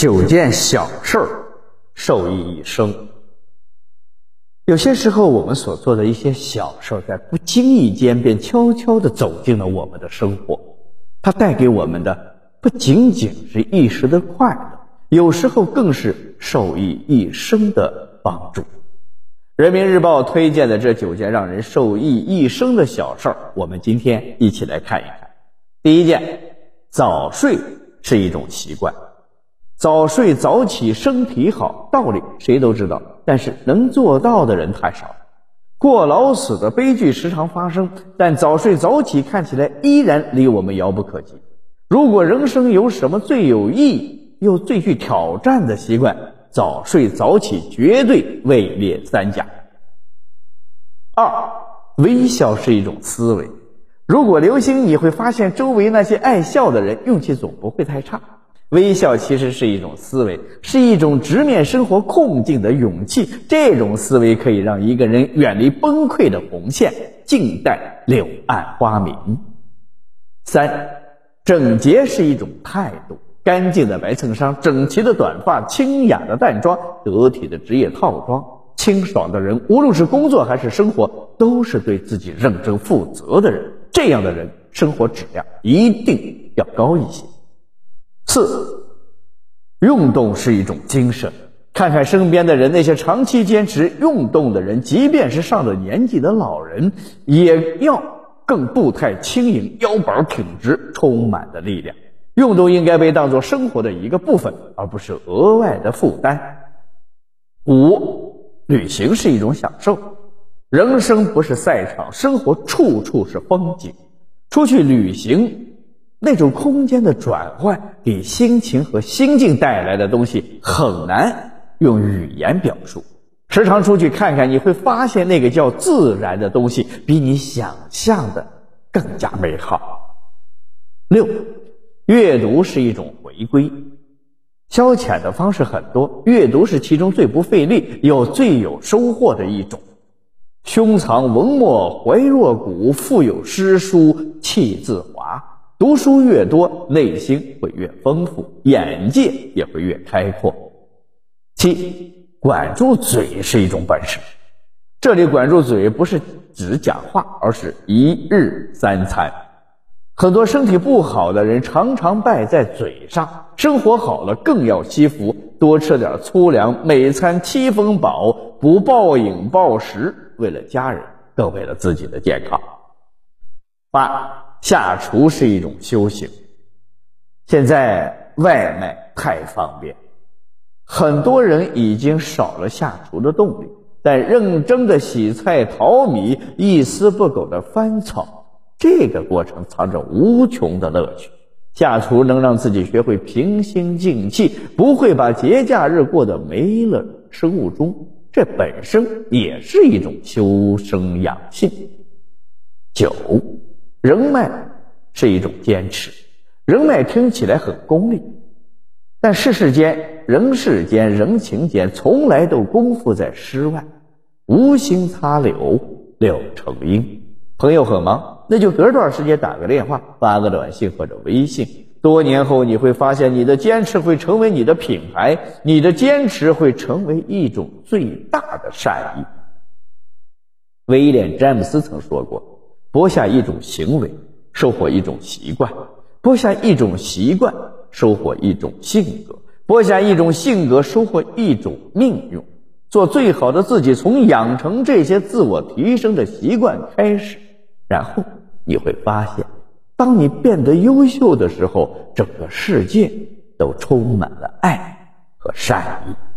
九件小事儿，受益一生。有些时候，我们所做的一些小事儿，在不经意间便悄悄地走进了我们的生活。它带给我们的不仅仅是一时的快乐，有时候更是受益一生的帮助。人民日报推荐的这九件让人受益一生的小事儿，我们今天一起来看一看。第一件，早睡是一种习惯。早睡早起身体好，道理谁都知道，但是能做到的人太少。过劳死的悲剧时常发生，但早睡早起看起来依然离我们遥不可及。如果人生有什么最有意义又最具挑战的习惯，早睡早起绝对位列三甲。二，微笑是一种思维。如果留心，你会发现周围那些爱笑的人，运气总不会太差。微笑其实是一种思维，是一种直面生活困境的勇气。这种思维可以让一个人远离崩溃的红线，静待柳暗花明。三，整洁是一种态度。干净的白衬衫，整齐的短发，清雅的淡妆，得体的职业套装，清爽的人，无论是工作还是生活，都是对自己认真负责的人。这样的人，生活质量一定要高一些。四，运动是一种精神。看看身边的人，那些长期坚持运动的人，即便是上了年纪的老人，也要更步态轻盈，腰板挺直，充满了力量。运动应该被当作生活的一个部分，而不是额外的负担。五，旅行是一种享受。人生不是赛场，生活处处是风景。出去旅行。那种空间的转换，给心情和心境带来的东西很难用语言表述。时常出去看看，你会发现那个叫自然的东西，比你想象的更加美好。六，阅读是一种回归。消遣的方式很多，阅读是其中最不费力又最有收获的一种。胸藏文墨怀若谷，腹有诗书气自华。读书越多，内心会越丰富，眼界也会越开阔。七，管住嘴是一种本事。这里管住嘴不是只讲话，而是一日三餐。很多身体不好的人常常败在嘴上，生活好了更要惜福，多吃点粗粮，每餐七分饱，不暴饮暴食，为了家人，更为了自己的健康。八。下厨是一种修行。现在外卖太方便，很多人已经少了下厨的动力。但认真的洗菜淘米，一丝不苟的翻炒，这个过程藏着无穷的乐趣。下厨能让自己学会平心静气，不会把节假日过得没了生物钟。这本身也是一种修身养性。九。人脉是一种坚持，人脉听起来很功利，但世事间、人世间、人情间，从来都功夫在诗外。无心插柳，柳成荫。朋友很忙，那就隔段时间打个电话，发个短信或者微信。多年后，你会发现，你的坚持会成为你的品牌，你的坚持会成为一种最大的善意。威廉·詹姆斯曾说过。播下一种行为，收获一种习惯；播下一种习惯，收获一种性格；播下一种性格，收获一种命运。做最好的自己，从养成这些自我提升的习惯开始，然后你会发现，当你变得优秀的时候，整个世界都充满了爱和善意。